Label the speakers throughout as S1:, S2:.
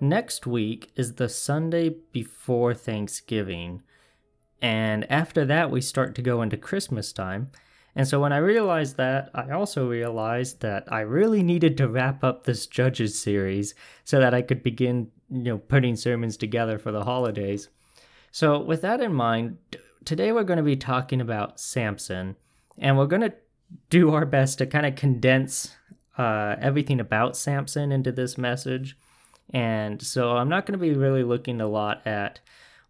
S1: next week is the Sunday before Thanksgiving. And after that, we start to go into Christmas time. And so when I realized that, I also realized that I really needed to wrap up this Judges series so that I could begin, you know, putting sermons together for the holidays. So with that in mind, today we're going to be talking about Samson, and we're going to do our best to kind of condense uh, everything about Samson into this message. And so I'm not going to be really looking a lot at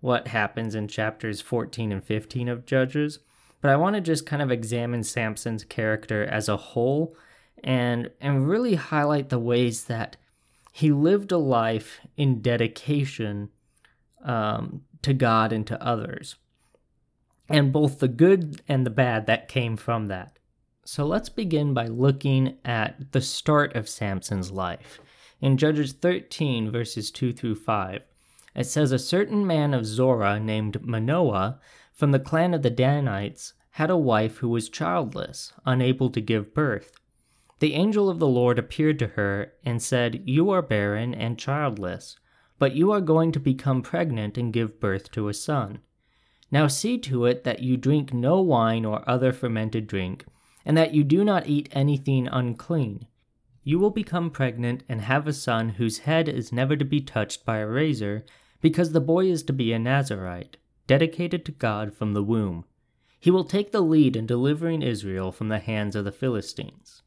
S1: what happens in chapters 14 and 15 of Judges but I want to just kind of examine Samson's character as a whole and and really highlight the ways that he lived a life in dedication um, to God and to others, and both the good and the bad that came from that. So let's begin by looking at the start of Samson's life. In Judges 13, verses 2 through 5, it says, A certain man of Zorah named Manoah from the clan of the Danites, had a wife who was childless, unable to give birth. The angel of the Lord appeared to her and said, You are barren and childless, but you are going to become pregnant and give birth to a son. Now see to it that you drink no wine or other fermented drink, and that you do not eat anything unclean. You will become pregnant and have a son whose head is never to be touched by a razor, because the boy is to be a Nazarite dedicated to God from the womb. He will take the lead in delivering Israel from the hands of the Philistines.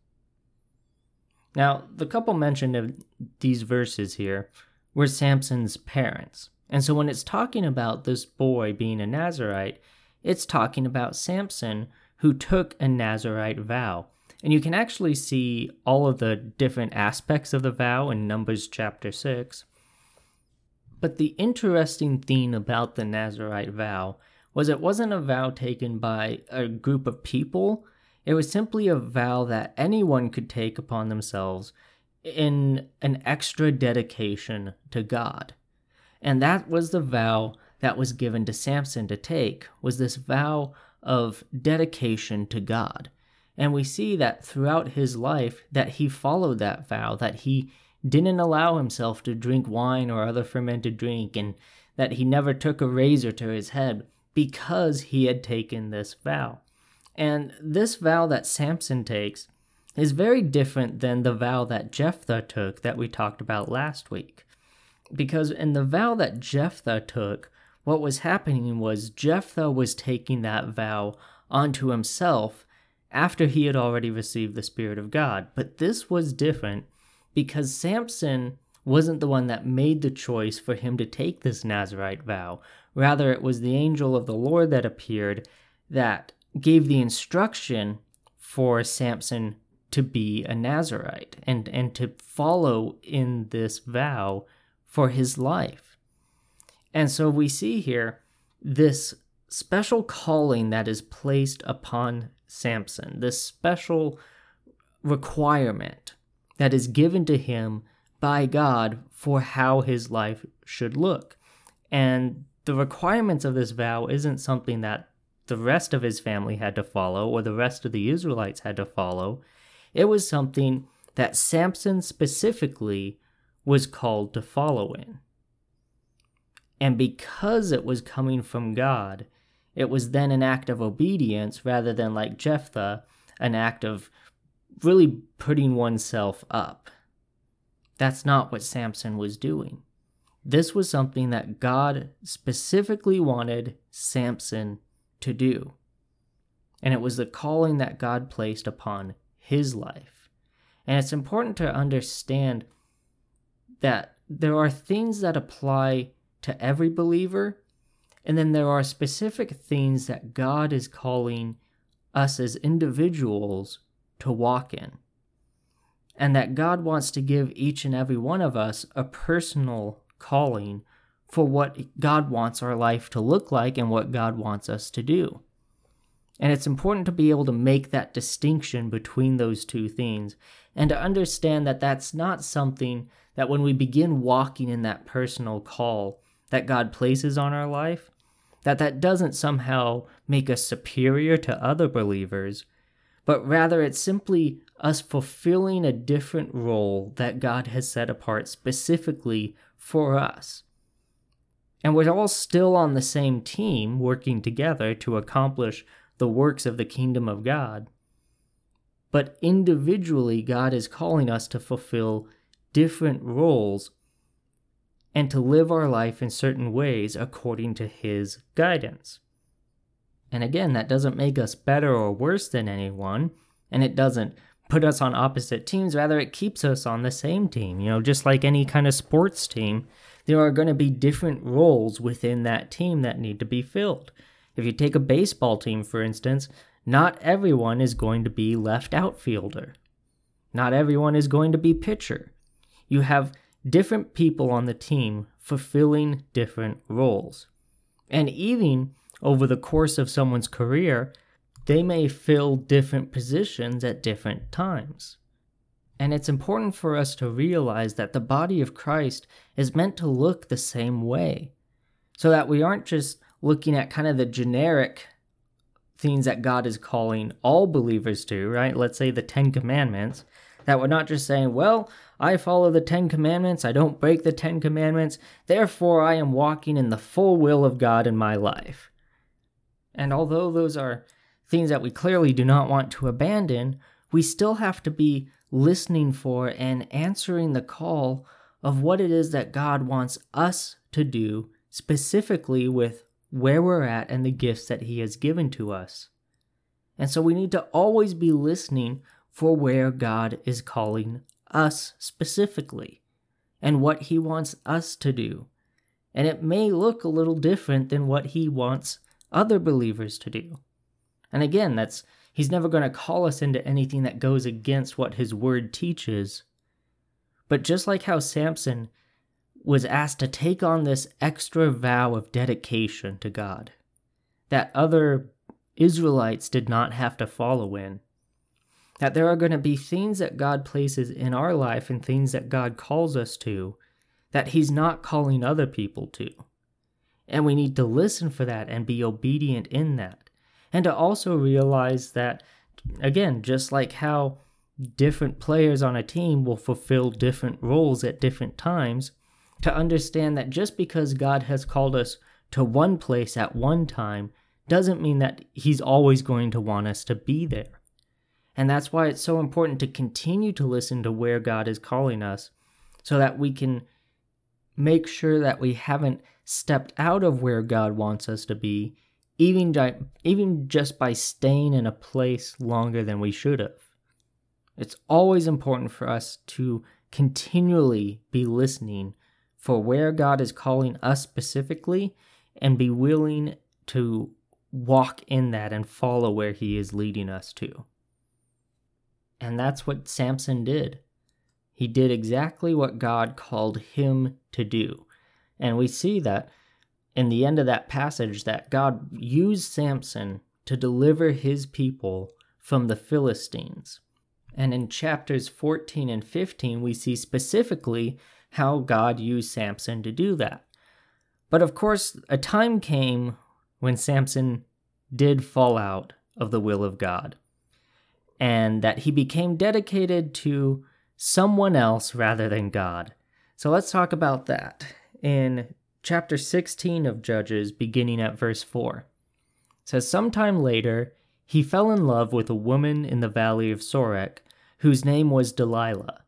S1: Now, the couple mentioned in these verses here were Samson's parents. And so when it's talking about this boy being a Nazarite, it's talking about Samson who took a Nazarite vow. And you can actually see all of the different aspects of the vow in Numbers chapter 6. But the interesting thing about the Nazarite vow was it wasn't a vow taken by a group of people, it was simply a vow that anyone could take upon themselves in an extra dedication to God. And that was the vow that was given to Samson to take was this vow of dedication to God. And we see that throughout his life that he followed that vow, that he didn't allow himself to drink wine or other fermented drink, and that he never took a razor to his head because he had taken this vow. And this vow that Samson takes is very different than the vow that Jephthah took that we talked about last week. Because in the vow that Jephthah took, what was happening was Jephthah was taking that vow onto himself after he had already received the Spirit of God. But this was different because Samson wasn't the one that made the choice for him to take this Nazarite vow. Rather, it was the angel of the Lord that appeared that gave the instruction for Samson to be a Nazarite and, and to follow in this vow for his life. And so we see here this special calling that is placed upon Samson, this special requirement that is given to him by God for how his life should look. And the requirements of this vow isn't something that the rest of his family had to follow or the rest of the Israelites had to follow. It was something that Samson specifically was called to follow in. And because it was coming from God, it was then an act of obedience rather than like Jephthah, an act of really putting oneself up. That's not what Samson was doing. This was something that God specifically wanted Samson to do. And it was the calling that God placed upon his life. And it's important to understand that there are things that apply to every believer, and then there are specific things that God is calling us as individuals to walk in. And that God wants to give each and every one of us a personal calling for what God wants our life to look like and what God wants us to do. And it's important to be able to make that distinction between those two things and to understand that that's not something that when we begin walking in that personal call that God places on our life, that that doesn't somehow make us superior to other believers, but rather it's simply us fulfilling a different role that God has set apart specifically for us. And we're all still on the same team working together to accomplish the works of the kingdom of God. But individually, God is calling us to fulfill different roles and to live our life in certain ways according to His guidance. And again, that doesn't make us better or worse than anyone, and it doesn't put us on opposite teams. Rather, it keeps us on the same team. You know, just like any kind of sports team, there are going to be different roles within that team that need to be filled. If you take a baseball team, for instance, not everyone is going to be left outfielder. Not everyone is going to be pitcher. You have different people on the team fulfilling different roles. And even over the course of someone's career, they may fill different positions at different times. And it's important for us to realize that the body of Christ is meant to look the same way, so that we aren't just looking at kind of the generic things that God is calling all believers to, right? Let's say the Ten Commandments, that we're not just saying, well, I follow the Ten Commandments, I don't break the Ten Commandments, therefore I am walking in the full will of God in my life. And although those are things that we clearly do not want to abandon, we still have to be listening for and answering the call of what it is that God wants us to do, specifically with where we're at and the gifts that He has given to us. And so we need to always be listening for where God is calling us specifically and what He wants us to do. And it may look a little different than what He wants other believers to do. And again, that's He's never going to call us into anything that goes against what His Word teaches. But just like how Samson was asked to take on this extra vow of dedication to God that other Israelites did not have to follow in. That there are going to be things that God places in our life and things that God calls us to that He's not calling other people to. And we need to listen for that and be obedient in that. And to also realize that, again, just like how different players on a team will fulfill different roles at different times, to understand that just because God has called us to one place at one time doesn't mean that He's always going to want us to be there. And that's why it's so important to continue to listen to where God is calling us so that we can make sure that we haven't stepped out of where God wants us to be, even, even just by staying in a place longer than we should have. It's always important for us to continually be listening for where God is calling us specifically and be willing to walk in that and follow where He is leading us to. And that's what Samson did. He did exactly what God called him to do. And we see that in the end of that passage that God used Samson to deliver his people from the Philistines. And in chapters 14 and 15, we see specifically how God used Samson to do that. But of course, a time came when Samson did fall out of the will of God, and that he became dedicated to someone else rather than God. So let's talk about that in chapter 16 of Judges, beginning at verse 4. It says, Sometime later, he fell in love with a woman in the valley of Sorek, whose name was Delilah.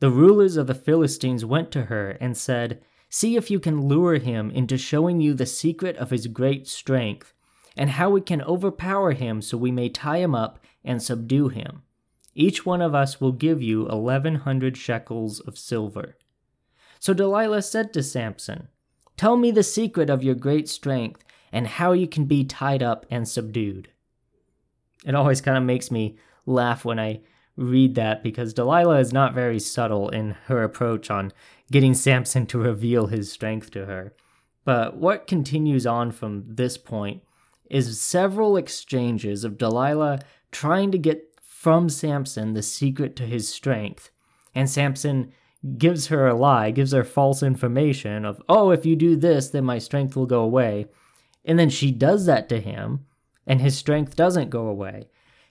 S1: The rulers of the Philistines went to her and said, See if you can lure him into showing you the secret of his great strength, and how we can overpower him so we may tie him up and subdue him. Each one of us will give you eleven hundred shekels of silver. So Delilah said to Samson, Tell me the secret of your great strength, and how you can be tied up and subdued. It always kind of makes me laugh when I read that because Delilah is not very subtle in her approach on getting Samson to reveal his strength to her. But what continues on from this point is several exchanges of Delilah trying to get from Samson the secret to his strength, and Samson gives her a lie, gives her false information of, oh, if you do this, then my strength will go away. And then she does that to him, and his strength doesn't go away.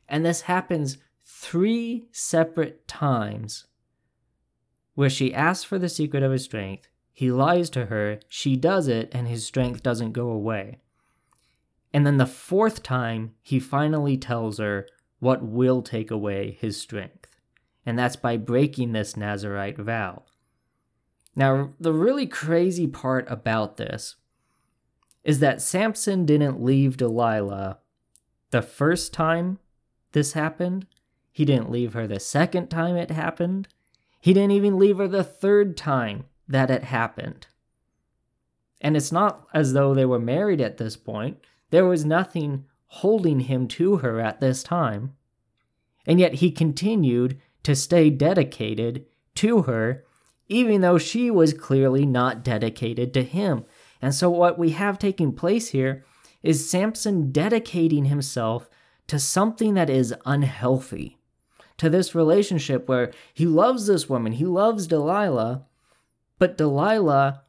S1: And this happens three separate times where she asks for the secret of his strength. He lies to her, she does it, and his strength doesn't go away. And then the fourth time, he finally tells her what will take away his strength. And that's by breaking this Nazarite vow. Now, the really crazy part about this is that Samson didn't leave Delilah the first time this happened. He didn't leave her the second time it happened. He didn't even leave her the third time that it happened. And it's not as though they were married at this point. There was nothing holding him to her at this time. And yet he continued to stay dedicated to her, even though she was clearly not dedicated to him. And so, what we have taking place here is Samson dedicating himself to something that is unhealthy, to this relationship where he loves this woman, he loves Delilah, but Delilah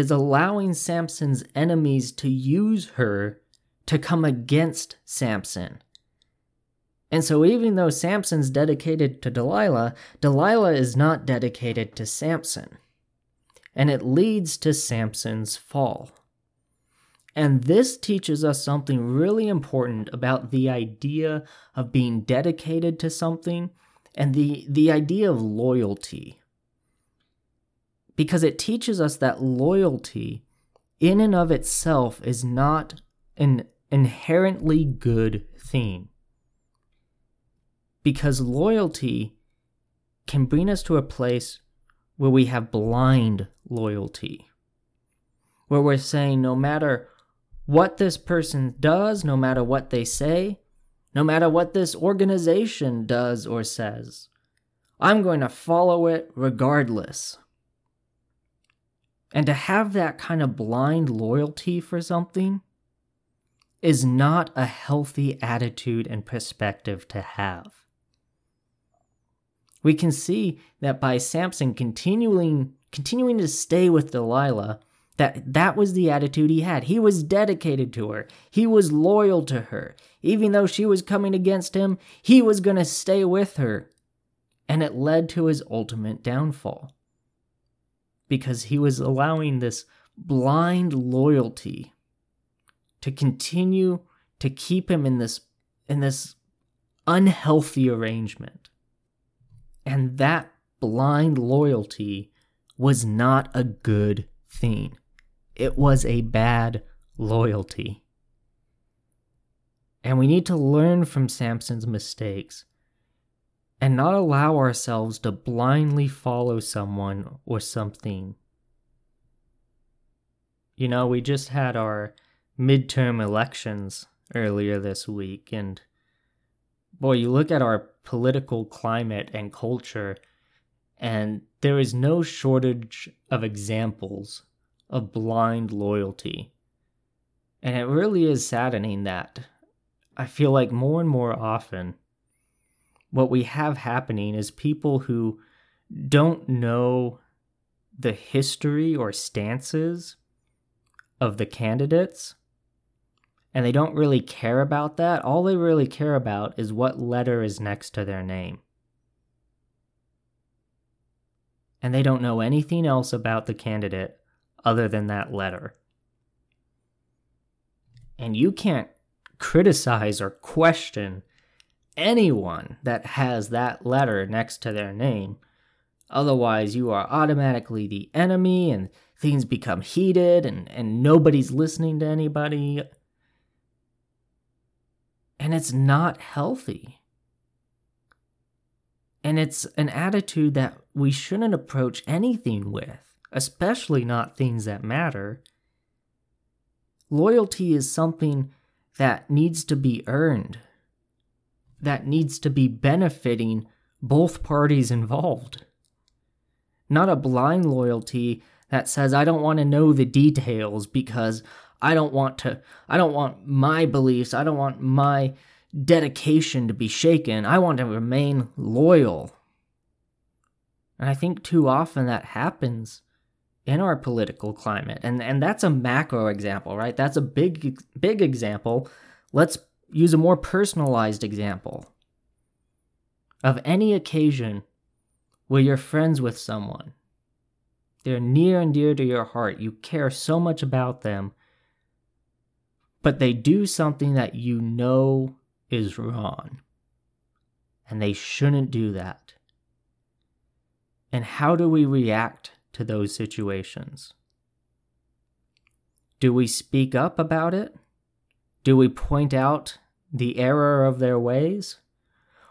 S1: is allowing Samson's enemies to use her to come against Samson. And so, even though Samson's dedicated to Delilah, Delilah is not dedicated to Samson and it leads to Samson's fall. And this teaches us something really important about the idea of being dedicated to something and the, the idea of loyalty. Because it teaches us that loyalty, in and of itself, is not an inherently good thing. Because loyalty can bring us to a place where we have blind loyalty, where we're saying no matter what this person does, no matter what they say, no matter what this organization does or says, I'm going to follow it regardless. And to have that kind of blind loyalty for something is not a healthy attitude and perspective to have. We can see that by Samson continuing continuing to stay with Delilah, that that was the attitude he had. He was dedicated to her. He was loyal to her. Even though she was coming against him, he was going to stay with her. And it led to his ultimate downfall. Because he was allowing this blind loyalty to continue to keep him in this in this unhealthy arrangement. And that blind loyalty was not a good thing. It was a bad loyalty. And we need to learn from Samson's mistakes and not allow ourselves to blindly follow someone or something. You know, we just had our midterm elections earlier this week, and boy, you look at our political climate and culture, and there is no shortage of examples of blind loyalty. And it really is saddening that I feel like more and more often what we have happening is people who don't know the history or stances of the candidates and they don't really care about that. All they really care about is what letter is next to their name. And they don't know anything else about the candidate other than that letter. And you can't criticize or question anyone that has that letter next to their name. Otherwise, you are automatically the enemy and things become heated and, and nobody's listening to anybody and it's not healthy. And it's an attitude that we shouldn't approach anything with, especially not things that matter. Loyalty is something that needs to be earned, that needs to be benefiting both parties involved. Not a blind loyalty that says, I don't want to know the details because I don't want to, I don't want my beliefs, I don't want my dedication to be shaken. I want to remain loyal. And I think too often that happens in our political climate. And and that's a macro example, right? That's a big big example. Let's use a more personalized example. of any occasion where you're friends with someone. They're near and dear to your heart. You care so much about them. But they do something that you know is wrong. And they shouldn't do that. And how do we react to those situations? Do we speak up about it? Do we point out the error of their ways?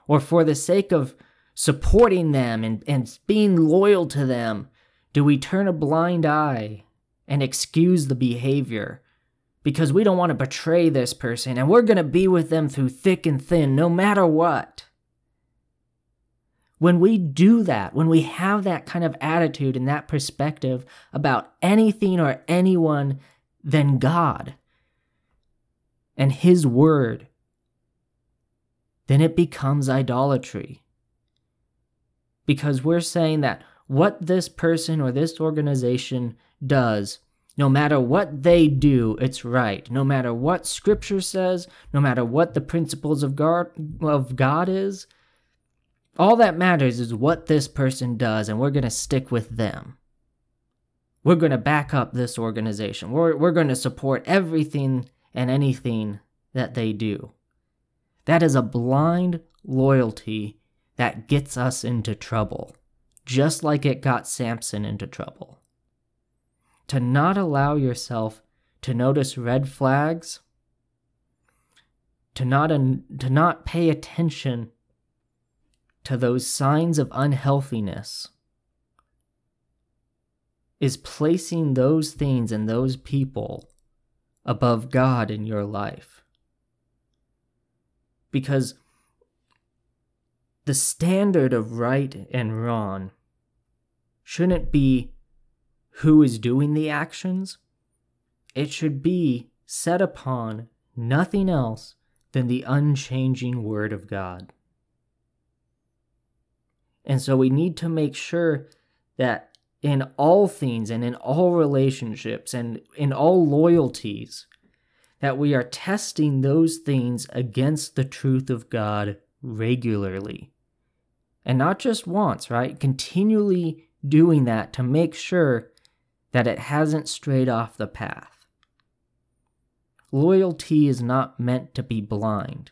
S1: Or for the sake of supporting them and, and being loyal to them, do we turn a blind eye and excuse the behavior because we don't want to betray this person and we're going to be with them through thick and thin no matter what? When we do that, when we have that kind of attitude and that perspective about anything or anyone than God and His Word, then it becomes idolatry. Because we're saying that what this person or this organization does, no matter what they do, it's right. No matter what Scripture says, no matter what the principles of God, of God is, all that matters is what this person does, and we're going to stick with them. We're going to back up this organization. We're, we're going to support everything and anything that they do. That is a blind loyalty that gets us into trouble, just like it got Samson into trouble. To not allow yourself to notice red flags, to not, to not pay attention to those signs of unhealthiness is placing those things and those people above God in your life. Because the standard of right and wrong shouldn't be who is doing the actions, it should be set upon nothing else than the unchanging Word of God. And so we need to make sure that in all things and in all relationships and in all loyalties, that we are testing those things against the truth of God regularly. And not just once, right? Continually doing that to make sure that it hasn't strayed off the path. Loyalty is not meant to be blind.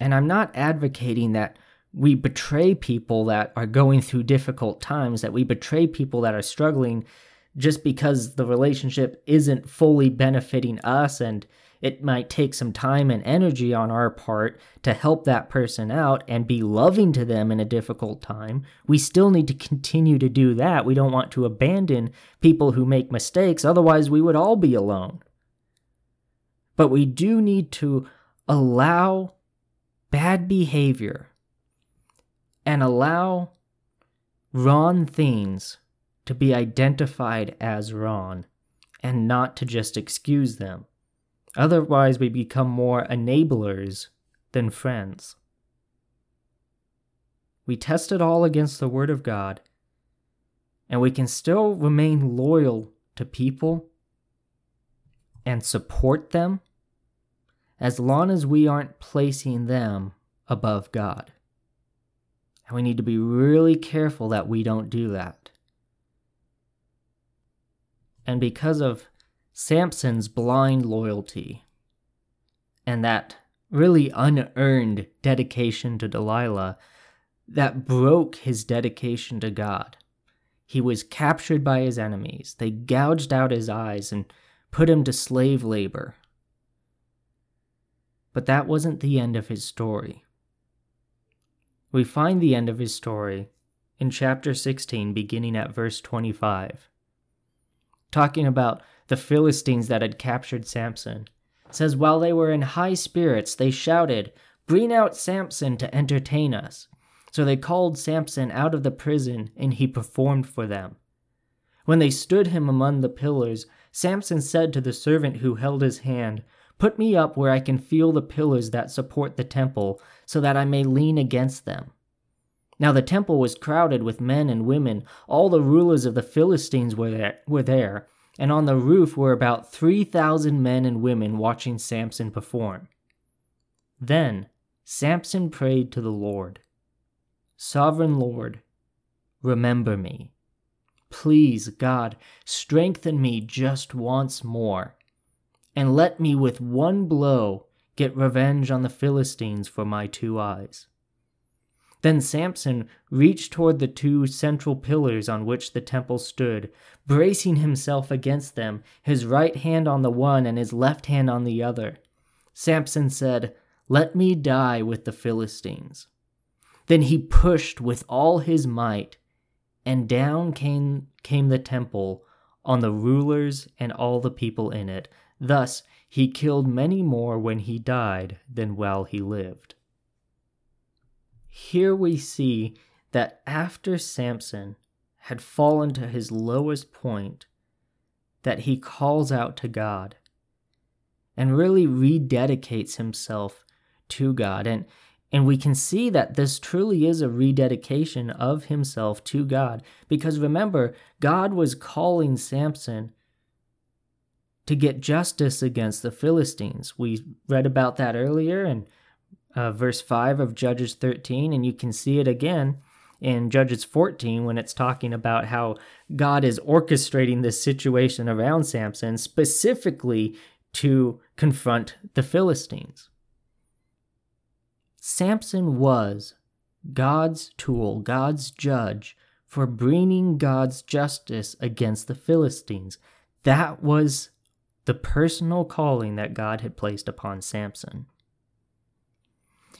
S1: And I'm not advocating that we betray people that are going through difficult times, that we betray people that are struggling just because the relationship isn't fully benefiting us and it might take some time and energy on our part to help that person out and be loving to them in a difficult time. We still need to continue to do that. We don't want to abandon people who make mistakes, otherwise, we would all be alone. But we do need to allow bad behavior and allow wrong things to be identified as wrong and not to just excuse them. Otherwise, we become more enablers than friends. We test it all against the Word of God, and we can still remain loyal to people and support them as long as we aren't placing them above God. And we need to be really careful that we don't do that. And because of Samson's blind loyalty and that really unearned dedication to Delilah, that broke his dedication to God. He was captured by his enemies. They gouged out his eyes and put him to slave labor. But that wasn't the end of his story. We find the end of his story in chapter 16, beginning at verse 25. Talking about the Philistines that had captured Samson. It says, While they were in high spirits, they shouted, Bring out Samson to entertain us. So they called Samson out of the prison, and he performed for them. When they stood him among the pillars, Samson said to the servant who held his hand, Put me up where I can feel the pillars that support the temple, so that I may lean against them. Now the temple was crowded with men and women. All the rulers of the Philistines were there, were there and on the roof were about 3,000 men and women watching Samson perform. Then Samson prayed to the Lord Sovereign Lord, remember me. Please, God, strengthen me just once more, and let me with one blow get revenge on the Philistines for my two eyes. Then Samson reached toward the two central pillars on which the temple stood, bracing himself against them, his right hand on the one and his left hand on the other. Samson said, Let me die with the Philistines. Then he pushed with all his might, and down came, came the temple on the rulers and all the people in it. Thus he killed many more when he died than while he lived. Here we see that after Samson had fallen to his lowest point, that he calls out to God and really rededicates himself to God. And and we can see that this truly is a rededication of himself to God. Because remember, God was calling Samson to get justice against the Philistines. We read about that earlier in uh, verse 5 of Judges 13, and you can see it again in Judges 14 when it's talking about how God is orchestrating this situation around Samson specifically to confront the Philistines. Samson was God's tool, God's judge for bringing God's justice against the Philistines. That was the personal calling that God had placed upon Samson.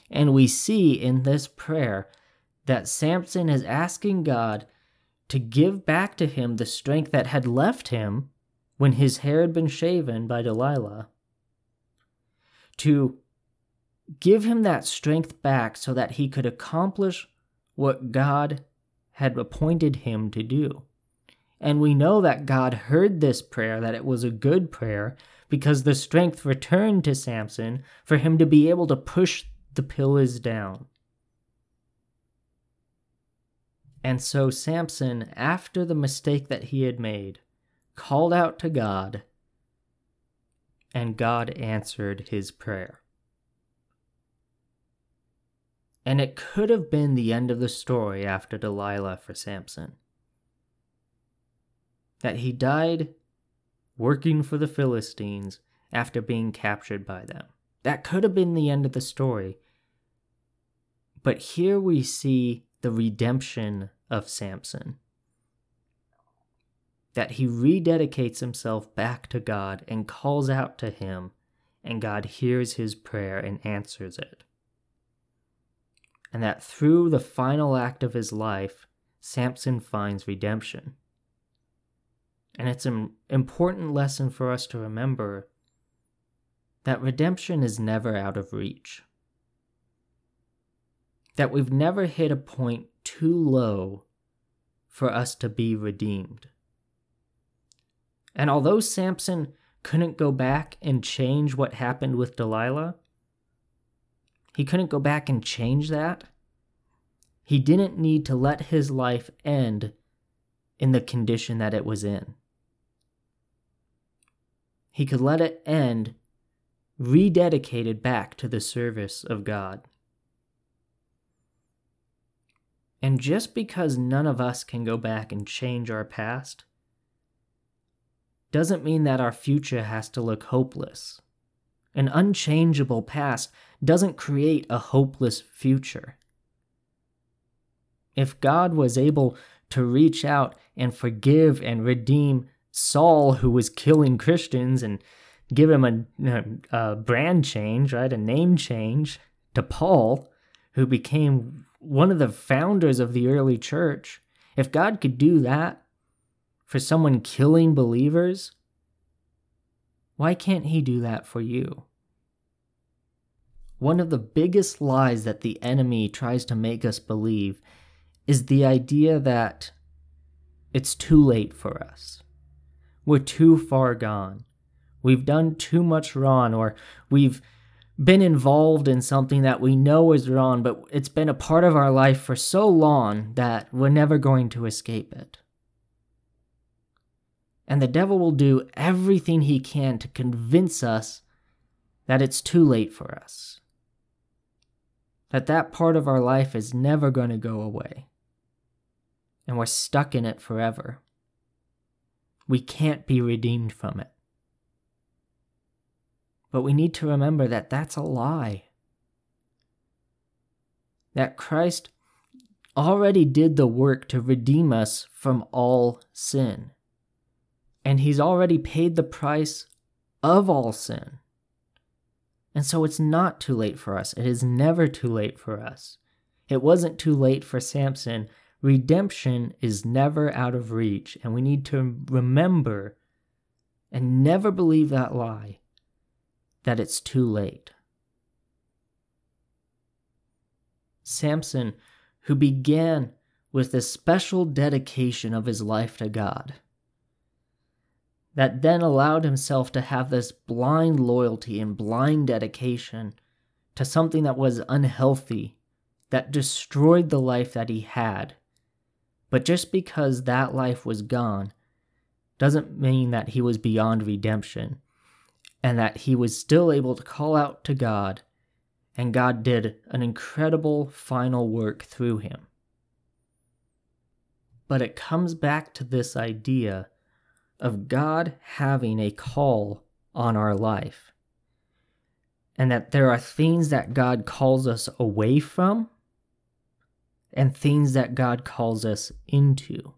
S1: And we see in this prayer that Samson is asking God to give back to him the strength that had left him when his hair had been shaven by Delilah, to give him that strength back so that he could accomplish what God had appointed him to do. And we know that God heard this prayer, that it was a good prayer, because the strength returned to Samson for him to be able to push the pillars down. And so Samson, after the mistake that he had made, called out to God, and God answered his prayer. And it could have been the end of the story after Delilah for Samson. That he died working for the Philistines after being captured by them. That could have been the end of the story. But here we see the redemption of Samson. That he rededicates himself back to God and calls out to him, and God hears his prayer and answers it and that through the final act of his life, Samson finds redemption. And it's an important lesson for us to remember that redemption is never out of reach. That we've never hit a point too low for us to be redeemed. And although Samson couldn't go back and change what happened with Delilah, he couldn't go back and change that. He didn't need to let his life end in the condition that it was in. He could let it end rededicated back to the service of God. And just because none of us can go back and change our past doesn't mean that our future has to look hopeless. An unchangeable past doesn't create a hopeless future. If God was able to reach out and forgive and redeem Saul, who was killing Christians, and give him a, a, brand change, right, a name change to Paul, who became one of the founders of the early church, if God could do that for someone killing believers, why can't He do that for you? One of the biggest lies that the enemy tries to make us believe is the idea that it's too late for us. We're too far gone. We've done too much wrong, or we've been involved in something that we know is wrong, but it's been a part of our life for so long that we're never going to escape it. And the devil will do everything he can to convince us that it's too late for us. that that part of our life is never going to go away. And we're stuck in it forever. We can't be redeemed from it. But we need to remember that that's a lie. That Christ already did the work to redeem us from all sin. And he's already paid the price of all sin. And so it's not too late for us. It is never too late for us. It wasn't too late for Samson. Redemption is never out of reach, and we need to remember and never believe that lie that it's too late. Samson, who began with the special dedication of his life to God, that then allowed himself to have this blind loyalty and blind dedication to something that was unhealthy, that destroyed the life that he had. But just because that life was gone doesn't mean that he was beyond redemption and that he was still able to call out to God, and God did an incredible final work through him. But it comes back to this idea of God having a call on our life. And that there are things that God calls us away from and things that God calls us into.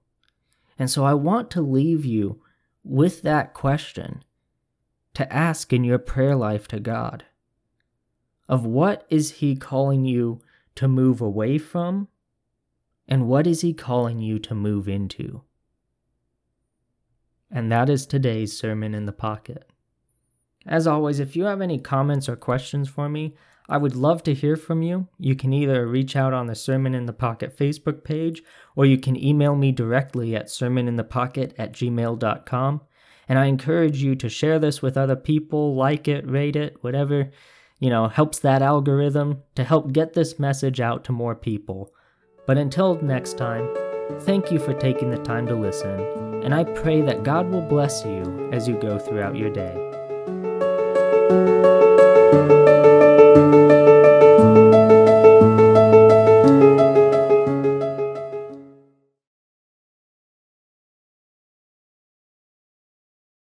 S1: And so I want to leave you with that question to ask in your prayer life to God of what is He calling you to move away from and what is He calling you to move into? And that is today's Sermon in the Pocket. As always, if you have any comments or questions for me, I would love to hear from you. You can either reach out on the Sermon in the Pocket Facebook page, or you can email me directly at sermoninthepocket at gmail.com. And I encourage you to share this with other people, like it, rate it, whatever, you know, helps that algorithm to help get this message out to more people. But until next time, thank you for taking the time to listen, and I pray that God will bless you as you go throughout your day.